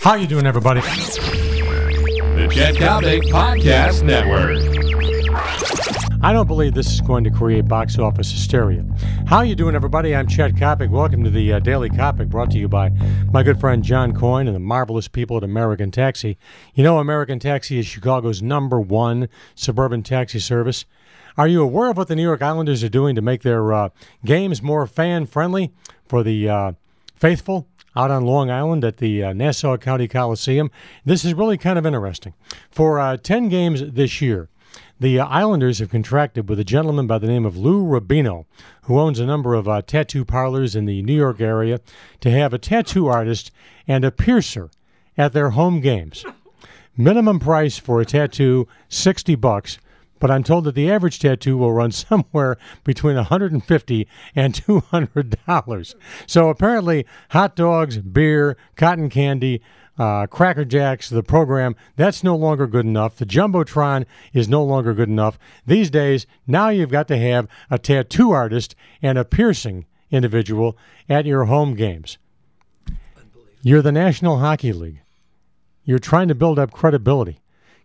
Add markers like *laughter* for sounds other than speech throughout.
How you doing, everybody? The Chet Coppock Podcast Network. I don't believe this is going to create box office hysteria. How you doing, everybody? I'm Chet Coppock. Welcome to the uh, Daily Coppock, brought to you by my good friend John Coyne and the marvelous people at American Taxi. You know, American Taxi is Chicago's number one suburban taxi service. Are you aware of what the New York Islanders are doing to make their uh, games more fan friendly for the uh, faithful? Out on Long Island at the uh, Nassau County Coliseum. This is really kind of interesting. For uh, 10 games this year, the uh, Islanders have contracted with a gentleman by the name of Lou Rubino, who owns a number of uh, tattoo parlors in the New York area, to have a tattoo artist and a piercer at their home games. Minimum price for a tattoo, 60 bucks but I'm told that the average tattoo will run *laughs* somewhere between 150 and 200 dollars. So apparently, hot dogs, beer, cotton candy. Uh, Cracker Jacks, the program, that's no longer good enough. The Jumbotron is no longer good enough. These days, now you've got to have a tattoo artist and a piercing individual at your home games. You're the National Hockey League. You're trying to build up credibility.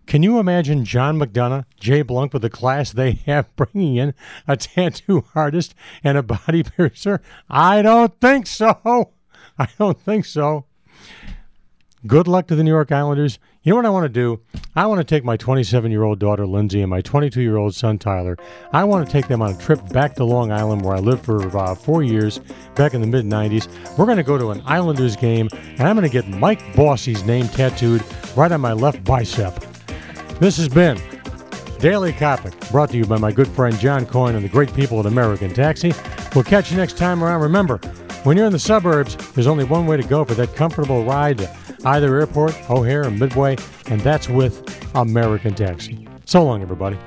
Can you imagine John McDonough, Jay Blunk with the class they *laughs* have bringing in a tattoo *laughs* artist and a body *laughs* piercer? I don't think so. I don't think so. Good luck to the New York Islanders. You know what I want to do? I want to take my 27 year old daughter Lindsay and my 22 year old son Tyler. I want to take them on a trip back to Long Island where I lived for uh, four years back in the mid 90s. We're going to go to an Islanders game and I'm going to get Mike Bossy's name tattooed right on my left bicep. This has been Daily Coppock, brought to you by my good friend John Coyne and the great people at American Taxi. We'll catch you next time around. Remember, when you're in the suburbs, there's only one way to go for that comfortable ride to either airport, O'Hare, or Midway, and that's with American Taxi. So long, everybody.